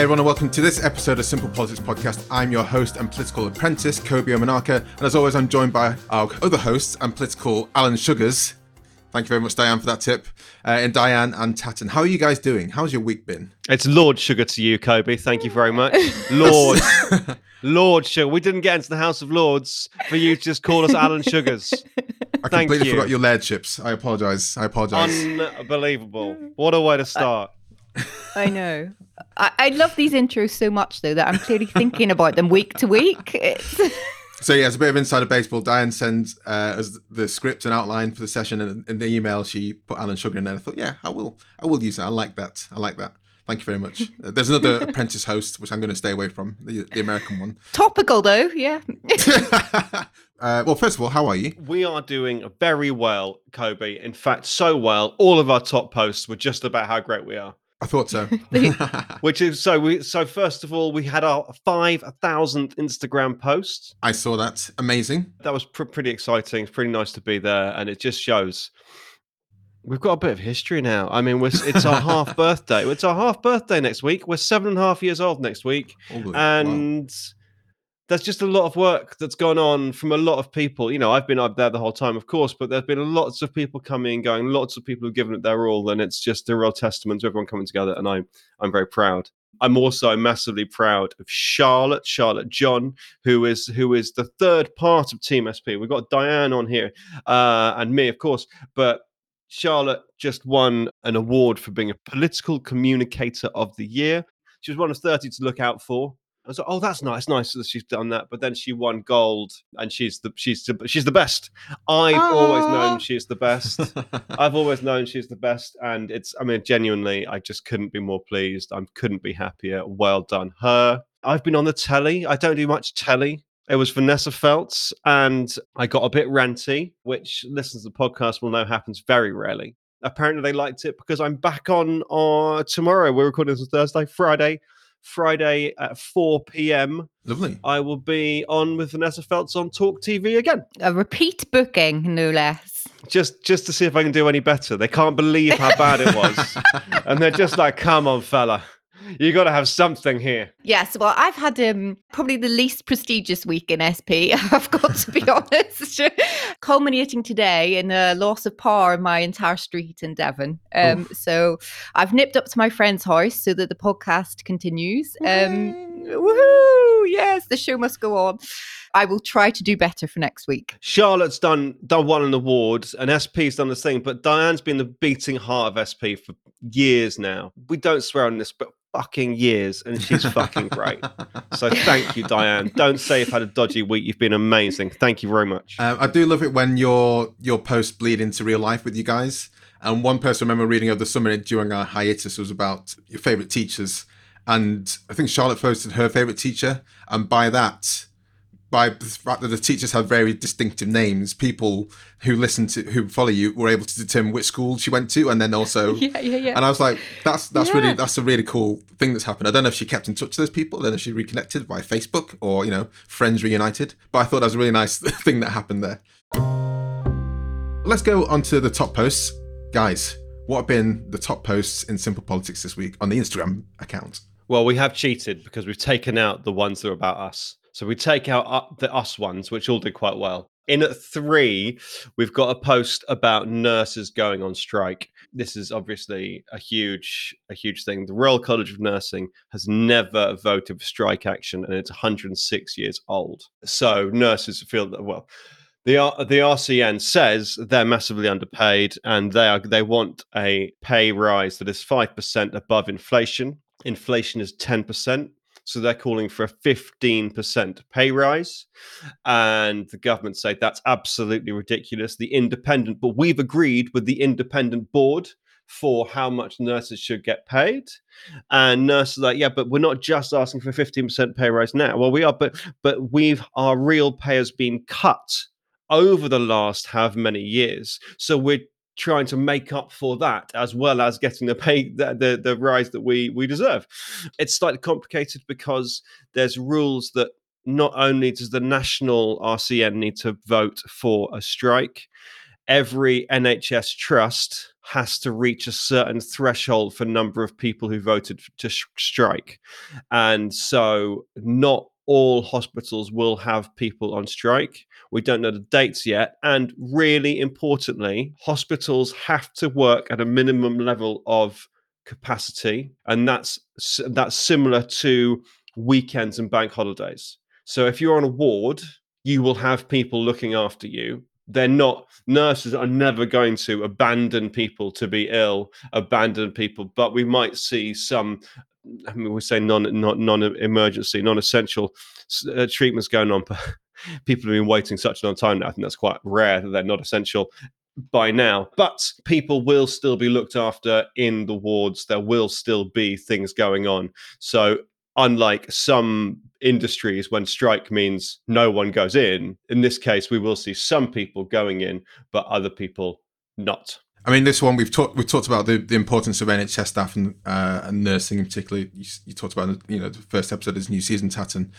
Hey everyone, and welcome to this episode of Simple Politics Podcast. I'm your host and political apprentice, Kobe Omanaka, and as always, I'm joined by our other hosts and political Alan Sugars. Thank you very much, Diane, for that tip. Uh, and Diane and Tatton, how are you guys doing? How's your week been? It's Lord Sugar to you, Kobe. Thank you very much. Lord, Lord Sugar. We didn't get into the House of Lords for you to just call us Alan Sugars. I completely you. forgot your lordships. I apologise. I apologise. Unbelievable. What a way to start. I know. I, I love these intros so much, though, that I'm clearly thinking about them week to week. It's... So yeah, as a bit of insider baseball, Diane sends uh, us the script and outline for the session, and in the email she put Alan Sugar in there. I thought, yeah, I will, I will use that. I like that. I like that. Thank you very much. Uh, there's another apprentice host which I'm going to stay away from, the, the American one. Topical, though, yeah. uh, well, first of all, how are you? We are doing very well, Kobe. In fact, so well. All of our top posts were just about how great we are. I thought so. Which is so we so first of all, we had our five thousandth Instagram post. I saw that. Amazing. That was pr- pretty exciting. It's pretty nice to be there, and it just shows we've got a bit of history now. I mean, we're, it's our half birthday. It's our half birthday next week. We're seven and a half years old next week, Holy- wow. There's just a lot of work that's gone on from a lot of people. You know, I've been up there the whole time, of course, but there's been lots of people coming and going, lots of people who've given it their all, and it's just a real testament to everyone coming together. And I'm I'm very proud. I'm also massively proud of Charlotte, Charlotte John, who is who is the third part of Team SP. We've got Diane on here, uh, and me, of course, but Charlotte just won an award for being a political communicator of the year. She was one of 30 to look out for. I was like, oh, that's nice, nice that she's done that. But then she won gold, and she's the she's the, she's the best. I've always known she's the best. I've always known she's the best, and it's. I mean, genuinely, I just couldn't be more pleased. I couldn't be happier. Well done, her. I've been on the telly. I don't do much telly. It was Vanessa Feltz, and I got a bit ranty, which listeners to the podcast will know happens very rarely. Apparently, they liked it because I'm back on uh, tomorrow. We're recording this on Thursday, Friday. Friday at 4 p.m. Lovely. I will be on with Vanessa Feltz on Talk TV again A repeat booking, no less. just just to see if I can do any better. They can't believe how bad it was, and they're just like, "Come on, fella, you got to have something here." Yes, well, I've had um, probably the least prestigious week in SP, I've got to be honest. Culminating today in a loss of power in my entire street in Devon. Um, so I've nipped up to my friend's house so that the podcast continues. Um, woohoo! Yes, the show must go on. I will try to do better for next week. Charlotte's done done one an award, and SP's done the same, but Diane's been the beating heart of SP for years now. We don't swear on this, but fucking years, and she's fucking great. So thank you, Diane. Don't say you've had a dodgy week. You've been amazing. Thank you very much. Um, I do love it when your your posts bleed into real life with you guys. And one person I remember reading over the summer during our hiatus was about your favorite teachers. And I think Charlotte posted her favorite teacher. And by that, by the fact that the teachers have very distinctive names, people who listen to who follow you were able to determine which school she went to, and then also. Yeah, yeah, yeah. And I was like, that's that's really that's a really cool thing that's happened. I don't know if she kept in touch with those people, I don't know if she reconnected via Facebook or you know friends reunited. But I thought that was a really nice thing that happened there. Let's go on to the top posts, guys. What have been the top posts in Simple Politics this week on the Instagram account? Well, we have cheated because we've taken out the ones that are about us. So we take out uh, the us ones, which all did quite well. In at three, we've got a post about nurses going on strike. This is obviously a huge, a huge thing. The Royal College of Nursing has never voted for strike action, and it's 106 years old. So nurses feel that well, the the RCN says they're massively underpaid, and they are they want a pay rise that is five percent above inflation. Inflation is ten percent. So they're calling for a 15% pay rise. And the government say that's absolutely ridiculous. The independent, but we've agreed with the independent board for how much nurses should get paid. And nurses are like, yeah, but we're not just asking for 15% pay rise now. Well, we are, but but we've our real pay has been cut over the last however many years. So we're trying to make up for that as well as getting the pay the, the, the rise that we we deserve. It's slightly complicated because there's rules that not only does the national RCN need to vote for a strike, every NHS trust has to reach a certain threshold for number of people who voted to sh- strike. And so not all hospitals will have people on strike. We don't know the dates yet. And really importantly, hospitals have to work at a minimum level of capacity. And that's that's similar to weekends and bank holidays. So if you're on a ward, you will have people looking after you they're not nurses are never going to abandon people to be ill abandon people but we might see some I mean, we say non non non emergency, non essential uh, treatments going on, people have been waiting such a long time now. I think that's quite rare that they're not essential by now. But people will still be looked after in the wards. There will still be things going on. So unlike some industries when strike means no one goes in in this case we will see some people going in but other people not I mean, this one we've talked we've talked about the, the importance of NHS staff and uh, and nursing in particular. You, you, talked about you know the first episode this new season, Tatton.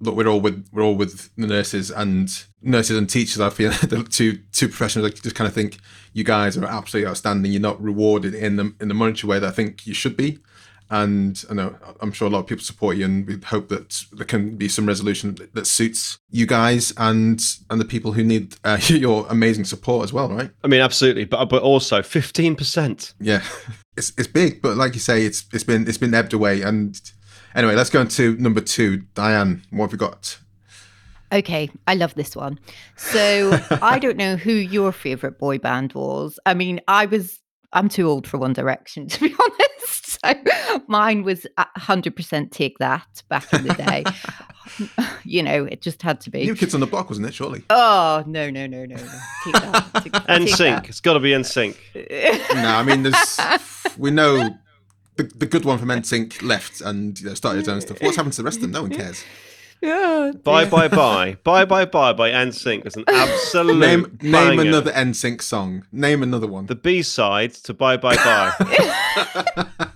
Look, we're all with we're all with the nurses and nurses and teachers. I feel the two two professionals. I just kind of think you guys are absolutely outstanding. You're not rewarded in the in the monetary way that I think you should be and I know I'm sure a lot of people support you, and we hope that there can be some resolution that suits you guys and and the people who need uh, your amazing support as well, right? I mean, absolutely, but but also 15 percent. Yeah, it's it's big, but like you say, it's it's been it's been ebbed away. And anyway, let's go into number two. Diane, what have you got? Okay, I love this one. So I don't know who your favorite boy band was. I mean, I was I'm too old for One Direction to be honest. So mine was 100% take that back in the day. you know, it just had to be. New Kids on the Block, wasn't it? Surely. Oh no no no no no! Take that. Take, NSYNC. It's got to be in sync. no, I mean, there's we know the, the good one from NSYNC left and you know, started his own stuff. What's happened to the rest of them? No one cares. Yeah. Bye bye bye. bye bye bye by NSYNC is an absolute name name another NSYNC song. Name another one. The B side to Bye Bye Bye.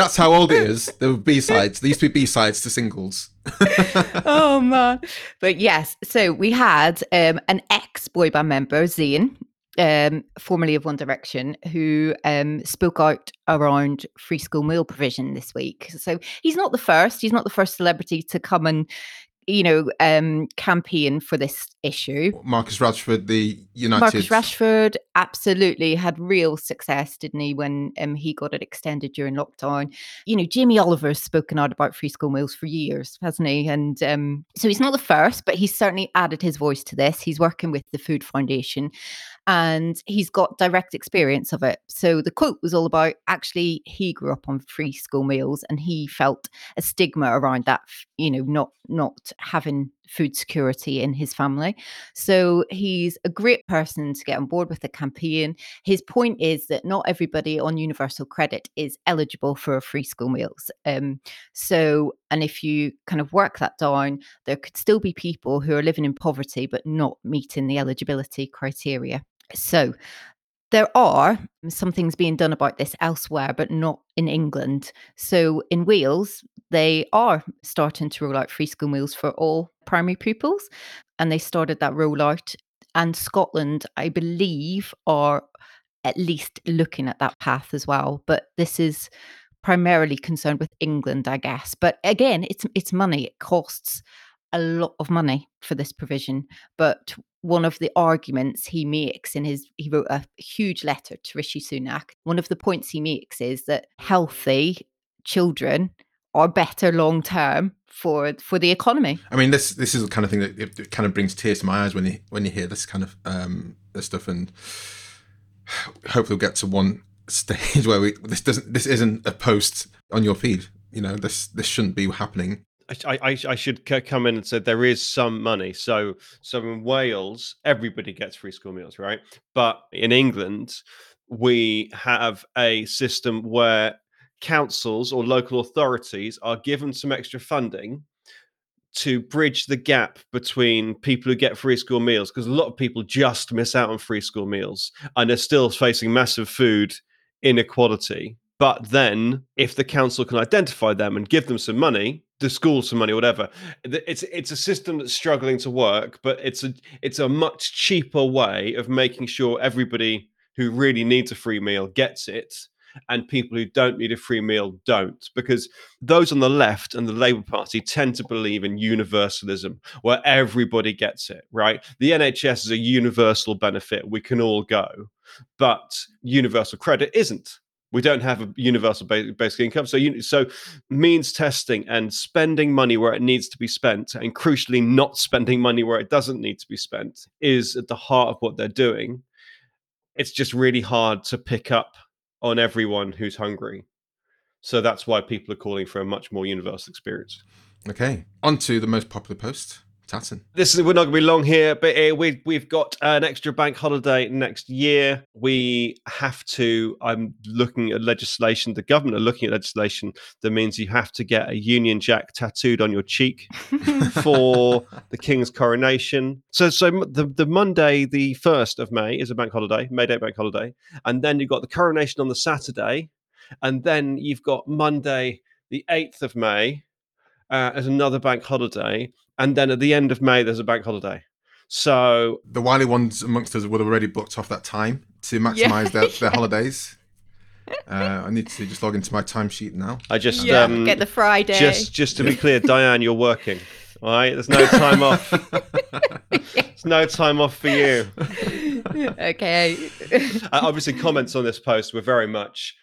That's how old it is. There were B sides. There used to be B sides to singles. oh man. But yes, so we had um, an ex boy band member, Zayn, um, formerly of One Direction, who um, spoke out around free school meal provision this week. So he's not the first. He's not the first celebrity to come and you know, um, campaign for this issue. Marcus Rashford, the United. Marcus Rashford absolutely had real success, didn't he, when um, he got it extended during lockdown? You know, Jamie Oliver's spoken out about free school meals for years, hasn't he? And um, so he's not the first, but he's certainly added his voice to this. He's working with the Food Foundation and he's got direct experience of it. So the quote was all about actually he grew up on free school meals and he felt a stigma around that, you know, not not having food security in his family. So he's a great person to get on board with the campaign. His point is that not everybody on universal credit is eligible for free school meals. Um, so, and if you kind of work that down, there could still be people who are living in poverty but not meeting the eligibility criteria. So, there are some things being done about this elsewhere, but not in England. So in Wales, they are starting to roll out free school meals for all primary pupils, and they started that rollout. And Scotland, I believe, are at least looking at that path as well. But this is primarily concerned with England, I guess. But again, it's it's money. It costs a lot of money for this provision. But one of the arguments he makes in his he wrote a huge letter to Rishi Sunak. One of the points he makes is that healthy children are better long term for for the economy. I mean, this this is the kind of thing that it, it, kind of brings tears to my eyes when you when you hear this kind of um, this stuff, and hopefully we'll get to one stage where we this doesn't this isn't a post on your feed you know this this shouldn't be happening. I, I, I should come in and say there is some money. So, so in Wales, everybody gets free school meals, right? But in England, we have a system where councils or local authorities are given some extra funding to bridge the gap between people who get free school meals because a lot of people just miss out on free school meals and they're still facing massive food inequality but then if the council can identify them and give them some money the school some money whatever it's it's a system that's struggling to work but it's a it's a much cheaper way of making sure everybody who really needs a free meal gets it and people who don't need a free meal don't. Because those on the left and the Labour Party tend to believe in universalism, where everybody gets it, right? The NHS is a universal benefit. We can all go. But universal credit isn't. We don't have a universal basic income. So, so means testing and spending money where it needs to be spent, and crucially, not spending money where it doesn't need to be spent, is at the heart of what they're doing. It's just really hard to pick up on everyone who's hungry. So that's why people are calling for a much more universal experience. Okay, on to the most popular post. Tatton. This is we're not going to be long here, but uh, we we've got an extra bank holiday next year. We have to. I'm looking at legislation. The government are looking at legislation that means you have to get a Union Jack tattooed on your cheek for the King's coronation. So, so the the Monday, the first of May, is a bank holiday, May Day bank holiday, and then you've got the coronation on the Saturday, and then you've got Monday, the eighth of May, uh, as another bank holiday, and then at the end of May there's a bank holiday. So the wily ones amongst us would have already booked off that time to maximise yeah, their, their holidays. Uh, I need to just log into my timesheet now. I just yeah, um, get the Friday. Just just to be clear, Diane, you're working. All right, there's no time off. There's no time off for you. okay. Uh, obviously, comments on this post were very much,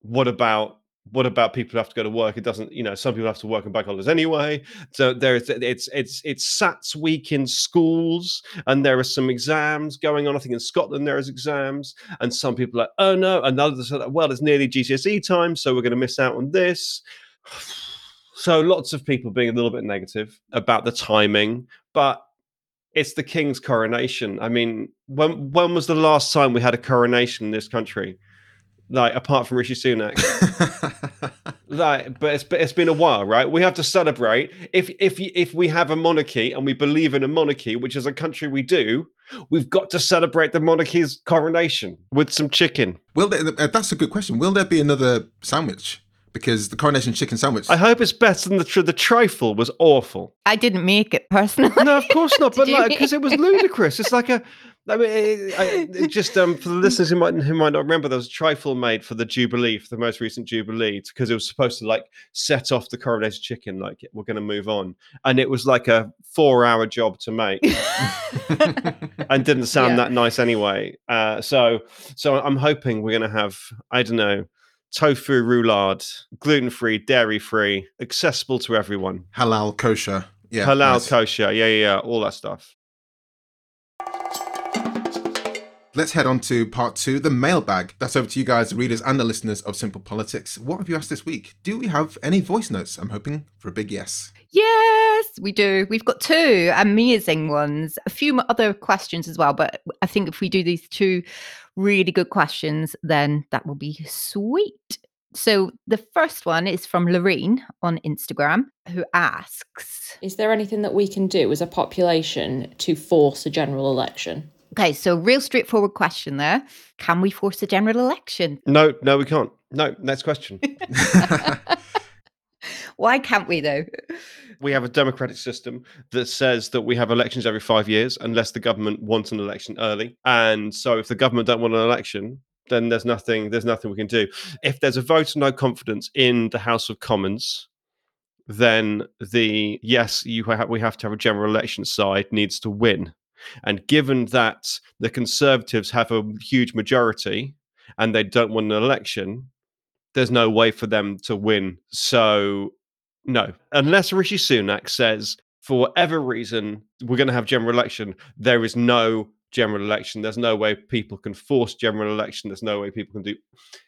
"What about what about people who have to go to work? It doesn't, you know, some people have to work on bank holidays anyway. So there's it's it's it's SATS week in schools, and there are some exams going on. I think in Scotland there is exams, and some people are like, oh no, like, well, it's nearly GCSE time, so we're going to miss out on this. So lots of people being a little bit negative about the timing, but it's the king's coronation. I mean, when when was the last time we had a coronation in this country? like apart from Rishi Sunak. like, but it's but it's been a while, right? We have to celebrate. If if if we have a monarchy and we believe in a monarchy, which is a country we do, we've got to celebrate the monarchy's coronation with some chicken. Will there, uh, that's a good question. Will there be another sandwich? Because the coronation chicken sandwich. I hope it's better than the the trifle was awful. I didn't make it personally. No, of course not. but like, because it was ludicrous. It's like a I mean, it, it, just um, for the listeners who might who might not remember, there was a trifle made for the Jubilee, for the most recent Jubilee, because it was supposed to like set off the coronation chicken, like we're going to move on, and it was like a four-hour job to make, and didn't sound yeah. that nice anyway. Uh, so, so I'm hoping we're going to have, I don't know, tofu roulade, gluten-free, dairy-free, accessible to everyone, halal kosher, yeah, halal nice. kosher, yeah, yeah, yeah, all that stuff. Let's head on to part two, the mailbag. That's over to you guys, the readers and the listeners of Simple Politics. What have you asked this week? Do we have any voice notes? I'm hoping for a big yes. Yes, we do. We've got two amazing ones, a few other questions as well. But I think if we do these two really good questions, then that will be sweet. So the first one is from Lorraine on Instagram, who asks Is there anything that we can do as a population to force a general election? Okay, so real straightforward question there. Can we force a general election? No, no, we can't. No, next question. Why can't we though? We have a democratic system that says that we have elections every five years unless the government wants an election early. And so if the government don't want an election, then there's nothing there's nothing we can do. If there's a vote of no confidence in the House of Commons, then the yes, you have, we have to have a general election side needs to win and given that the Conservatives have a huge majority and they don't want an election, there's no way for them to win. So, no, unless Rishi Sunak says, for whatever reason, we're going to have general election, there is no general election. There's no way people can force general election. There's no way people can do.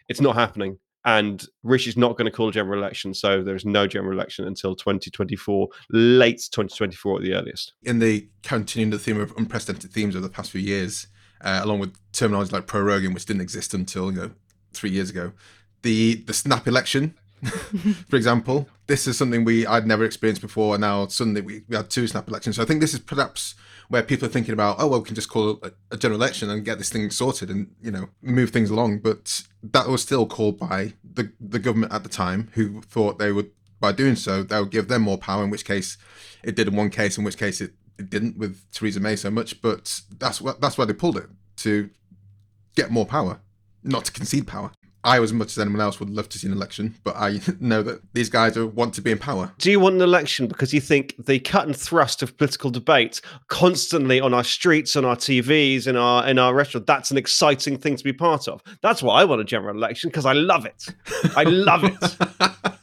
It's not happening. And Rishi's not going to call a general election, so there's no general election until 2024, late 2024 at the earliest. In the continuing the theme of unprecedented themes over the past few years, uh, along with terminology like proroguing, which didn't exist until you know three years ago, the the snap election, for example, this is something we I'd never experienced before, and now suddenly we, we had two snap elections. So I think this is perhaps where people are thinking about, oh well, we can just call a, a general election and get this thing sorted and you know move things along. But that was still called by the the government at the time, who thought they would by doing so that would give them more power. In which case, it did in one case, in which case it, it didn't with Theresa May so much. But that's what that's why they pulled it to get more power, not to concede power. I, as much as anyone else, would love to see an election, but I know that these guys want to be in power. Do you want an election because you think the cut and thrust of political debate constantly on our streets, on our TVs, in our in our restaurant, that's an exciting thing to be part of? That's why I want a general election because I love it. I love it.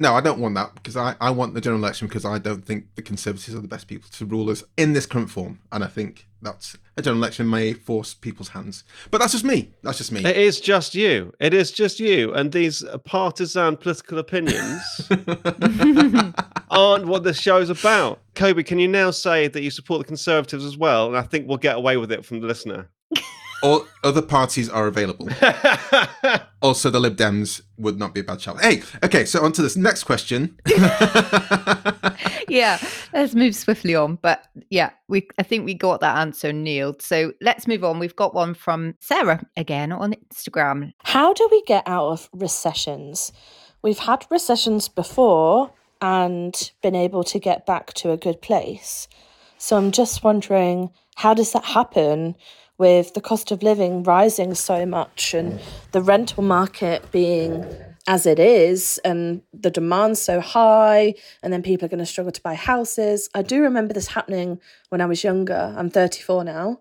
No, I don't want that because I, I want the general election because I don't think the Conservatives are the best people to rule us in this current form. And I think that's a general election may force people's hands. But that's just me. That's just me. It is just you. It is just you. And these partisan political opinions aren't what this show's about. Kobe, can you now say that you support the Conservatives as well? And I think we'll get away with it from the listener. All other parties are available. also, the Lib Dems would not be a bad shout. Hey, okay, so on to this next question. yeah, let's move swiftly on. But yeah, we I think we got that answer nailed. So let's move on. We've got one from Sarah again on Instagram. How do we get out of recessions? We've had recessions before and been able to get back to a good place. So I'm just wondering, how does that happen with the cost of living rising so much and mm. the rental market being as it is and the demand so high and then people are going to struggle to buy houses i do remember this happening when i was younger i'm 34 now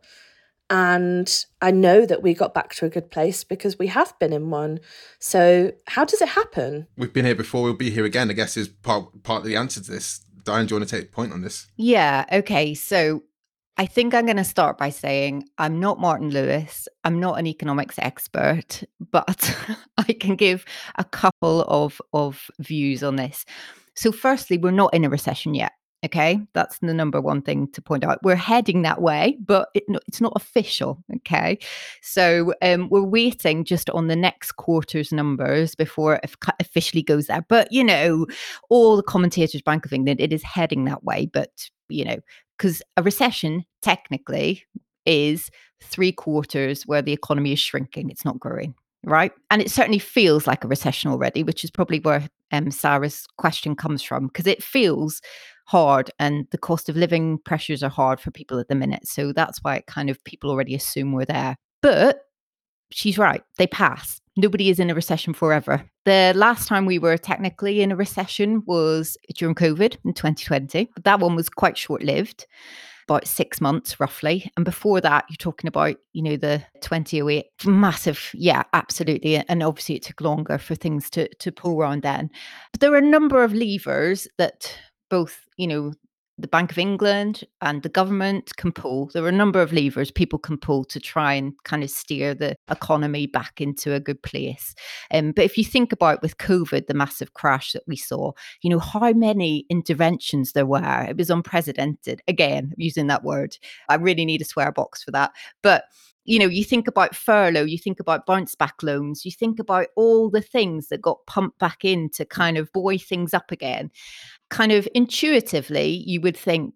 and i know that we got back to a good place because we have been in one so how does it happen We've been here before, we'll be here again, I guess, is part, part of the answer to this. Diane, do you want to take point on this? Yeah. Okay. So I think I'm going to start by saying I'm not Martin Lewis. I'm not an economics expert, but I can give a couple of, of views on this. So, firstly, we're not in a recession yet. Okay, that's the number one thing to point out. We're heading that way, but it, it's not official. Okay, so um, we're waiting just on the next quarter's numbers before it officially goes there. But you know, all the commentators, Bank of England, it is heading that way. But you know, because a recession technically is three quarters where the economy is shrinking, it's not growing, right? And it certainly feels like a recession already, which is probably where um, Sarah's question comes from, because it feels hard and the cost of living pressures are hard for people at the minute. So that's why it kind of people already assume we're there. But she's right, they pass. Nobody is in a recession forever. The last time we were technically in a recession was during COVID in 2020. That one was quite short lived about six months roughly. And before that, you're talking about, you know, the 2008 massive, yeah, absolutely. And obviously it took longer for things to to pull around then. But there are a number of levers that both, you know, the Bank of England and the government can pull. There are a number of levers people can pull to try and kind of steer the economy back into a good place. Um, but if you think about with COVID, the massive crash that we saw, you know, how many interventions there were, it was unprecedented. Again, using that word, I really need a swear box for that. But you know, you think about furlough, you think about bounce back loans, you think about all the things that got pumped back in to kind of buoy things up again. Kind of intuitively, you would think,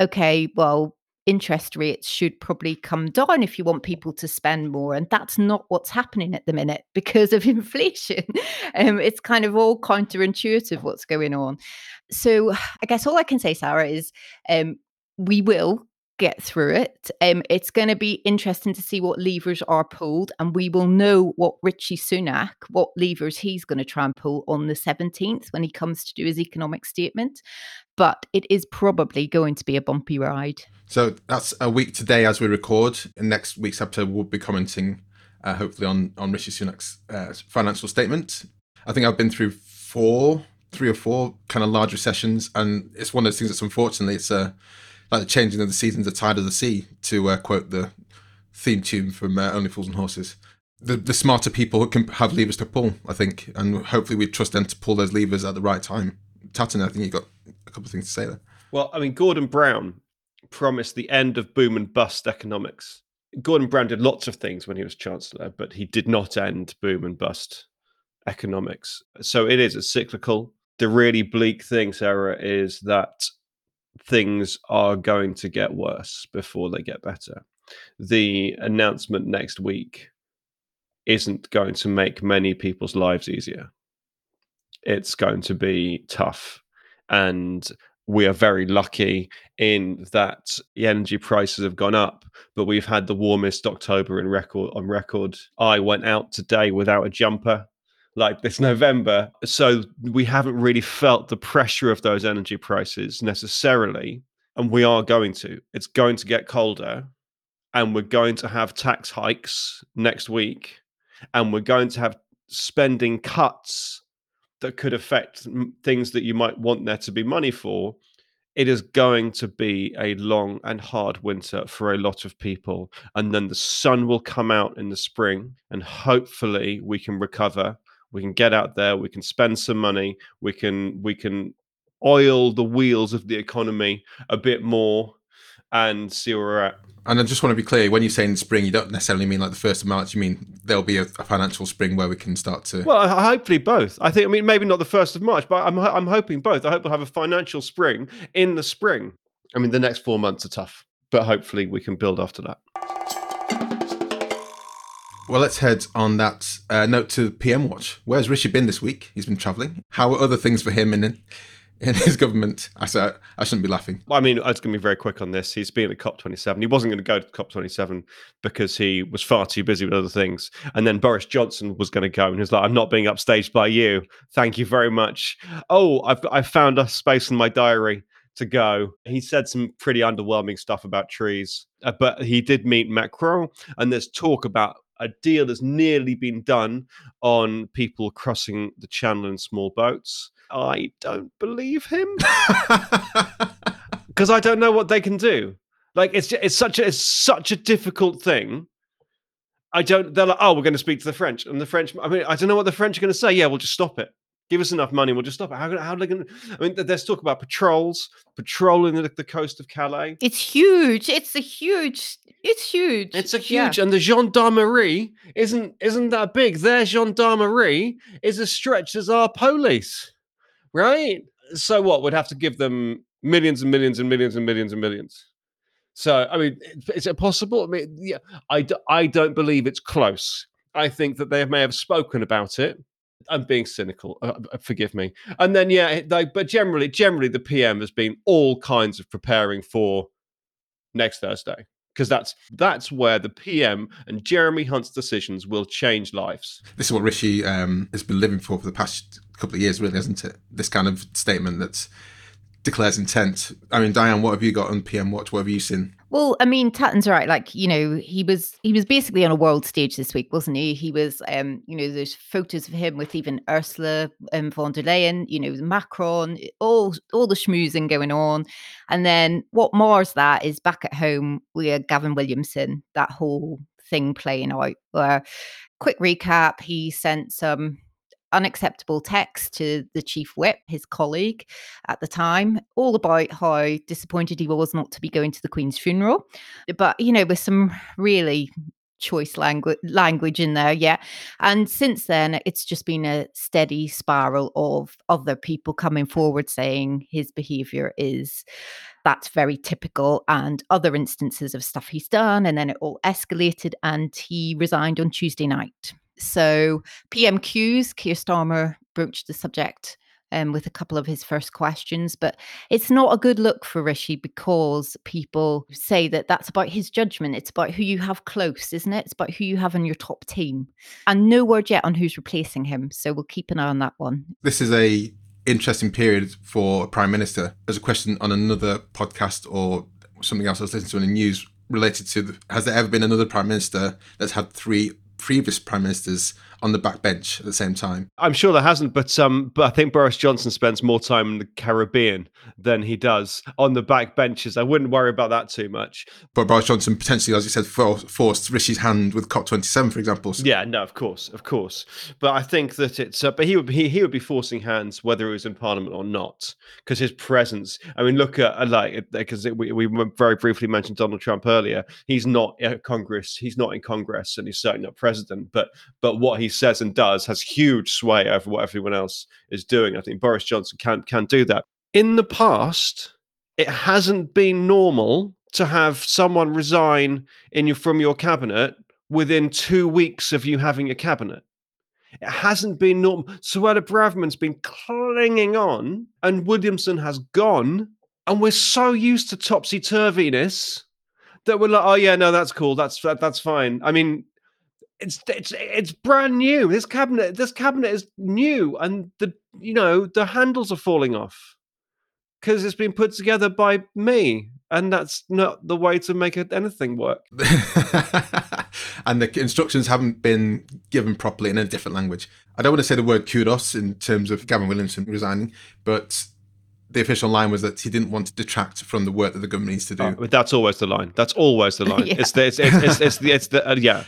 okay, well, interest rates should probably come down if you want people to spend more. And that's not what's happening at the minute because of inflation. um, it's kind of all counterintuitive what's going on. So I guess all I can say, Sarah, is um, we will get through it. Um, it's going to be interesting to see what levers are pulled, and we will know what Rishi Sunak, what levers he's going to try and pull on the 17th when he comes to do his economic statement. But it is probably going to be a bumpy ride. So that's a week today as we record. In next week's episode, we'll be commenting, uh, hopefully, on, on Rishi Sunak's uh, financial statement. I think I've been through four, three or four kind of large recessions, and it's one of those things that's unfortunately it's a like the changing of the seasons, the tide of the sea, to uh, quote the theme tune from uh, Only Fools and Horses. the, the smarter people can have levers to pull, I think, and hopefully we trust them to pull those levers at the right time. Tatton, I think you've got a couple of things to say there. Well, I mean, Gordon Brown promised the end of boom and bust economics. Gordon Brown did lots of things when he was chancellor, but he did not end boom and bust economics. So it is a cyclical. The really bleak thing, Sarah, is that things are going to get worse before they get better. The announcement next week isn't going to make many people's lives easier. It's going to be tough. And we are very lucky in that the energy prices have gone up, but we've had the warmest October in record on record. I went out today without a jumper like this November. So we haven't really felt the pressure of those energy prices necessarily. And we are going to. It's going to get colder. And we're going to have tax hikes next week. And we're going to have spending cuts that could affect things that you might want there to be money for. It is going to be a long and hard winter for a lot of people. And then the sun will come out in the spring, and hopefully we can recover we can get out there we can spend some money we can we can oil the wheels of the economy a bit more and see where we're at and I just want to be clear when you say in spring, you don't necessarily mean like the first of March. You mean there'll be a, a, financial spring where we can start to. Well, hopefully both. I think. I mean, maybe not the first of March, but I'm I'm hoping both. I hope we'll have a financial spring in the spring. I mean, the next four months are tough, but hopefully we can build after that. Well, let's head on that uh, note to PM Watch. Where's Rishi been this week? He's been travelling. How are other things for him in in his government? I said I shouldn't be laughing. Well, I mean, I was going to be very quick on this. He's been at COP27. He wasn't going to go to COP27 because he was far too busy with other things. And then Boris Johnson was going to go, and he was like, "I'm not being upstaged by you. Thank you very much." Oh, I've I found a space in my diary to go. He said some pretty underwhelming stuff about trees, uh, but he did meet Macron, and there's talk about a deal has nearly been done on people crossing the channel in small boats. I don't believe him because I don't know what they can do. Like it's it's such a it's such a difficult thing. I don't. They're like, oh, we're going to speak to the French, and the French. I mean, I don't know what the French are going to say. Yeah, we'll just stop it give us enough money, we'll just stop it. How, how are they going to? I mean, there's talk about patrols, patrolling the, the coast of Calais. It's huge. It's a huge. It's huge. It's a huge, yeah. and the gendarmerie isn't isn't that big. Their gendarmerie is as stretched as our police, right? So what? We'd have to give them millions and millions and millions and millions and millions. So, I mean, is it possible? I mean, yeah, I, d- I don't believe it's close. I think that they may have spoken about it I'm being cynical. Uh, uh, forgive me. And then yeah, they, but generally, generally, the PM has been all kinds of preparing for next Thursday because that's that's where the PM and Jeremy Hunt's decisions will change lives. This is what Rishi um, has been living for for the past couple of years, really, isn't it? This kind of statement that declares intent. I mean, Diane, what have you got on PM Watch? What have you seen? Well, I mean, Tatton's right. Like, you know, he was he was basically on a world stage this week, wasn't he? He was, um, you know, there's photos of him with even Ursula um, von der Leyen, you know, Macron, all all the schmoozing going on, and then what mars that is back at home we with Gavin Williamson, that whole thing playing out. Where, quick recap, he sent some unacceptable text to the chief whip, his colleague at the time, all about how disappointed he was not to be going to the Queen's funeral. But, you know, with some really choice language language in there yeah and since then it's just been a steady spiral of other people coming forward saying his behavior is that's very typical and other instances of stuff he's done and then it all escalated and he resigned on tuesday night so PMQs, Keir Starmer broached the subject um, with a couple of his first questions, but it's not a good look for Rishi because people say that that's about his judgment. It's about who you have close, isn't it? It's about who you have on your top team, and no word yet on who's replacing him. So we'll keep an eye on that one. This is a interesting period for a prime minister. There's a question on another podcast or something else I was listening to in the news related to the, has there ever been another prime minister that's had three previous prime ministers on the back bench at the same time. I'm sure there hasn't, but um, but I think Boris Johnson spends more time in the Caribbean than he does on the back benches. I wouldn't worry about that too much. But Boris Johnson potentially, as you said, for, forced Rishi's hand with COP27, for example. Yeah, no, of course, of course. But I think that it's. Uh, but he would he, he would be forcing hands whether he was in Parliament or not, because his presence. I mean, look at uh, like because we we very briefly mentioned Donald Trump earlier. He's not at Congress. He's not in Congress, and he's certainly not president. But but what he says and does has huge sway over what everyone else is doing. I think Boris Johnson can can do that. In the past, it hasn't been normal to have someone resign in your from your cabinet within two weeks of you having a cabinet. It hasn't been normal. Suella Braverman's been clinging on, and Williamson has gone, and we're so used to topsy turviness that we're like, oh yeah, no, that's cool. That's that, that's fine. I mean, it's it's it's brand new. This cabinet, this cabinet is new, and the you know the handles are falling off because it's been put together by me, and that's not the way to make anything work. and the instructions haven't been given properly in a different language. I don't want to say the word kudos in terms of Gavin Williamson resigning, but the official line was that he didn't want to detract from the work that the government needs to do. Oh, but that's always the line. That's always the line. yeah. It's the it's, it's, it's, it's the it's the uh, yeah.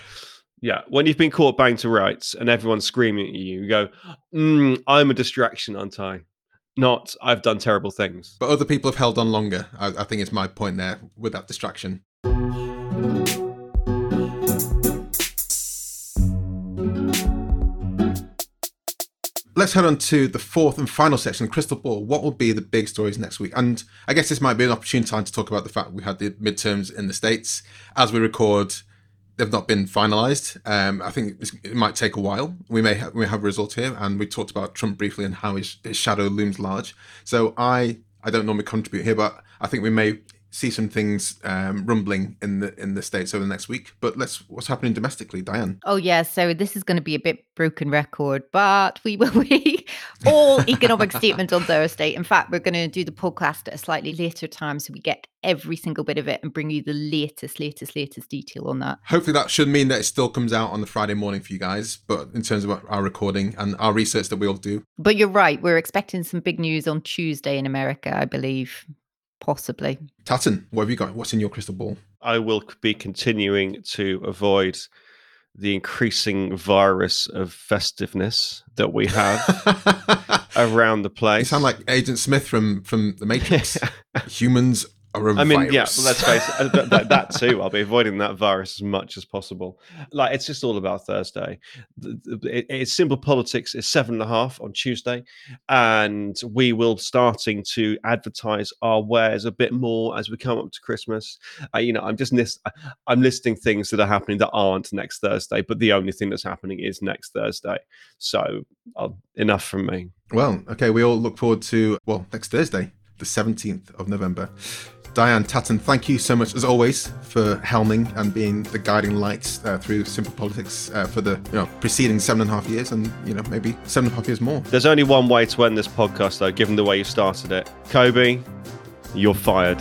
Yeah, when you've been caught bang to rights and everyone's screaming at you, you go, mm, "I'm a distraction, aren't I?" Not, "I've done terrible things." But other people have held on longer. I, I think it's my point there with that distraction. Let's head on to the fourth and final section, Crystal Ball. What will be the big stories next week? And I guess this might be an opportune time to talk about the fact we had the midterms in the States. As we record, they've not been finalised. Um, I think it might take a while. We may ha- we have a result here, and we talked about Trump briefly and how his, his shadow looms large. So I I don't normally contribute here, but I think we may see some things um, rumbling in the in the states over the next week. But let's what's happening domestically, Diane? Oh yeah, so this is going to be a bit broken record, but we will be all economic statements on Thursday. In fact, we're going to do the podcast at a slightly later time, so we get every single bit of it and bring you the latest, latest, latest detail on that. Hopefully, that should mean that it still comes out on the Friday morning for you guys. But in terms of our recording and our research that we all do, but you're right, we're expecting some big news on Tuesday in America, I believe possibly. Tatton, what have you got? What's in your crystal ball? I will be continuing to avoid the increasing virus of festiveness that we have around the place. You sound like Agent Smith from from The Matrix. Humans I mean, virus. yeah, well, let's face it, uh, that, that, too. I'll be avoiding that virus as much as possible. Like, it's just all about Thursday. it's simple politics. It's seven and a half on Tuesday, and we will starting to advertise our wares a bit more as we come up to Christmas. Uh, you know, I'm just list, I'm listing things that are happening that aren't next Thursday, but the only thing that's happening is next Thursday. So, uh, enough from me. Well, okay, we all look forward to well next Thursday, the 17th of November. Diane Tatton, thank you so much as always for helming and being the guiding light uh, through Simple Politics uh, for the you know preceding seven and a half years and you know maybe seven and a half years more. There's only one way to end this podcast though, given the way you started it. Kobe, you're fired.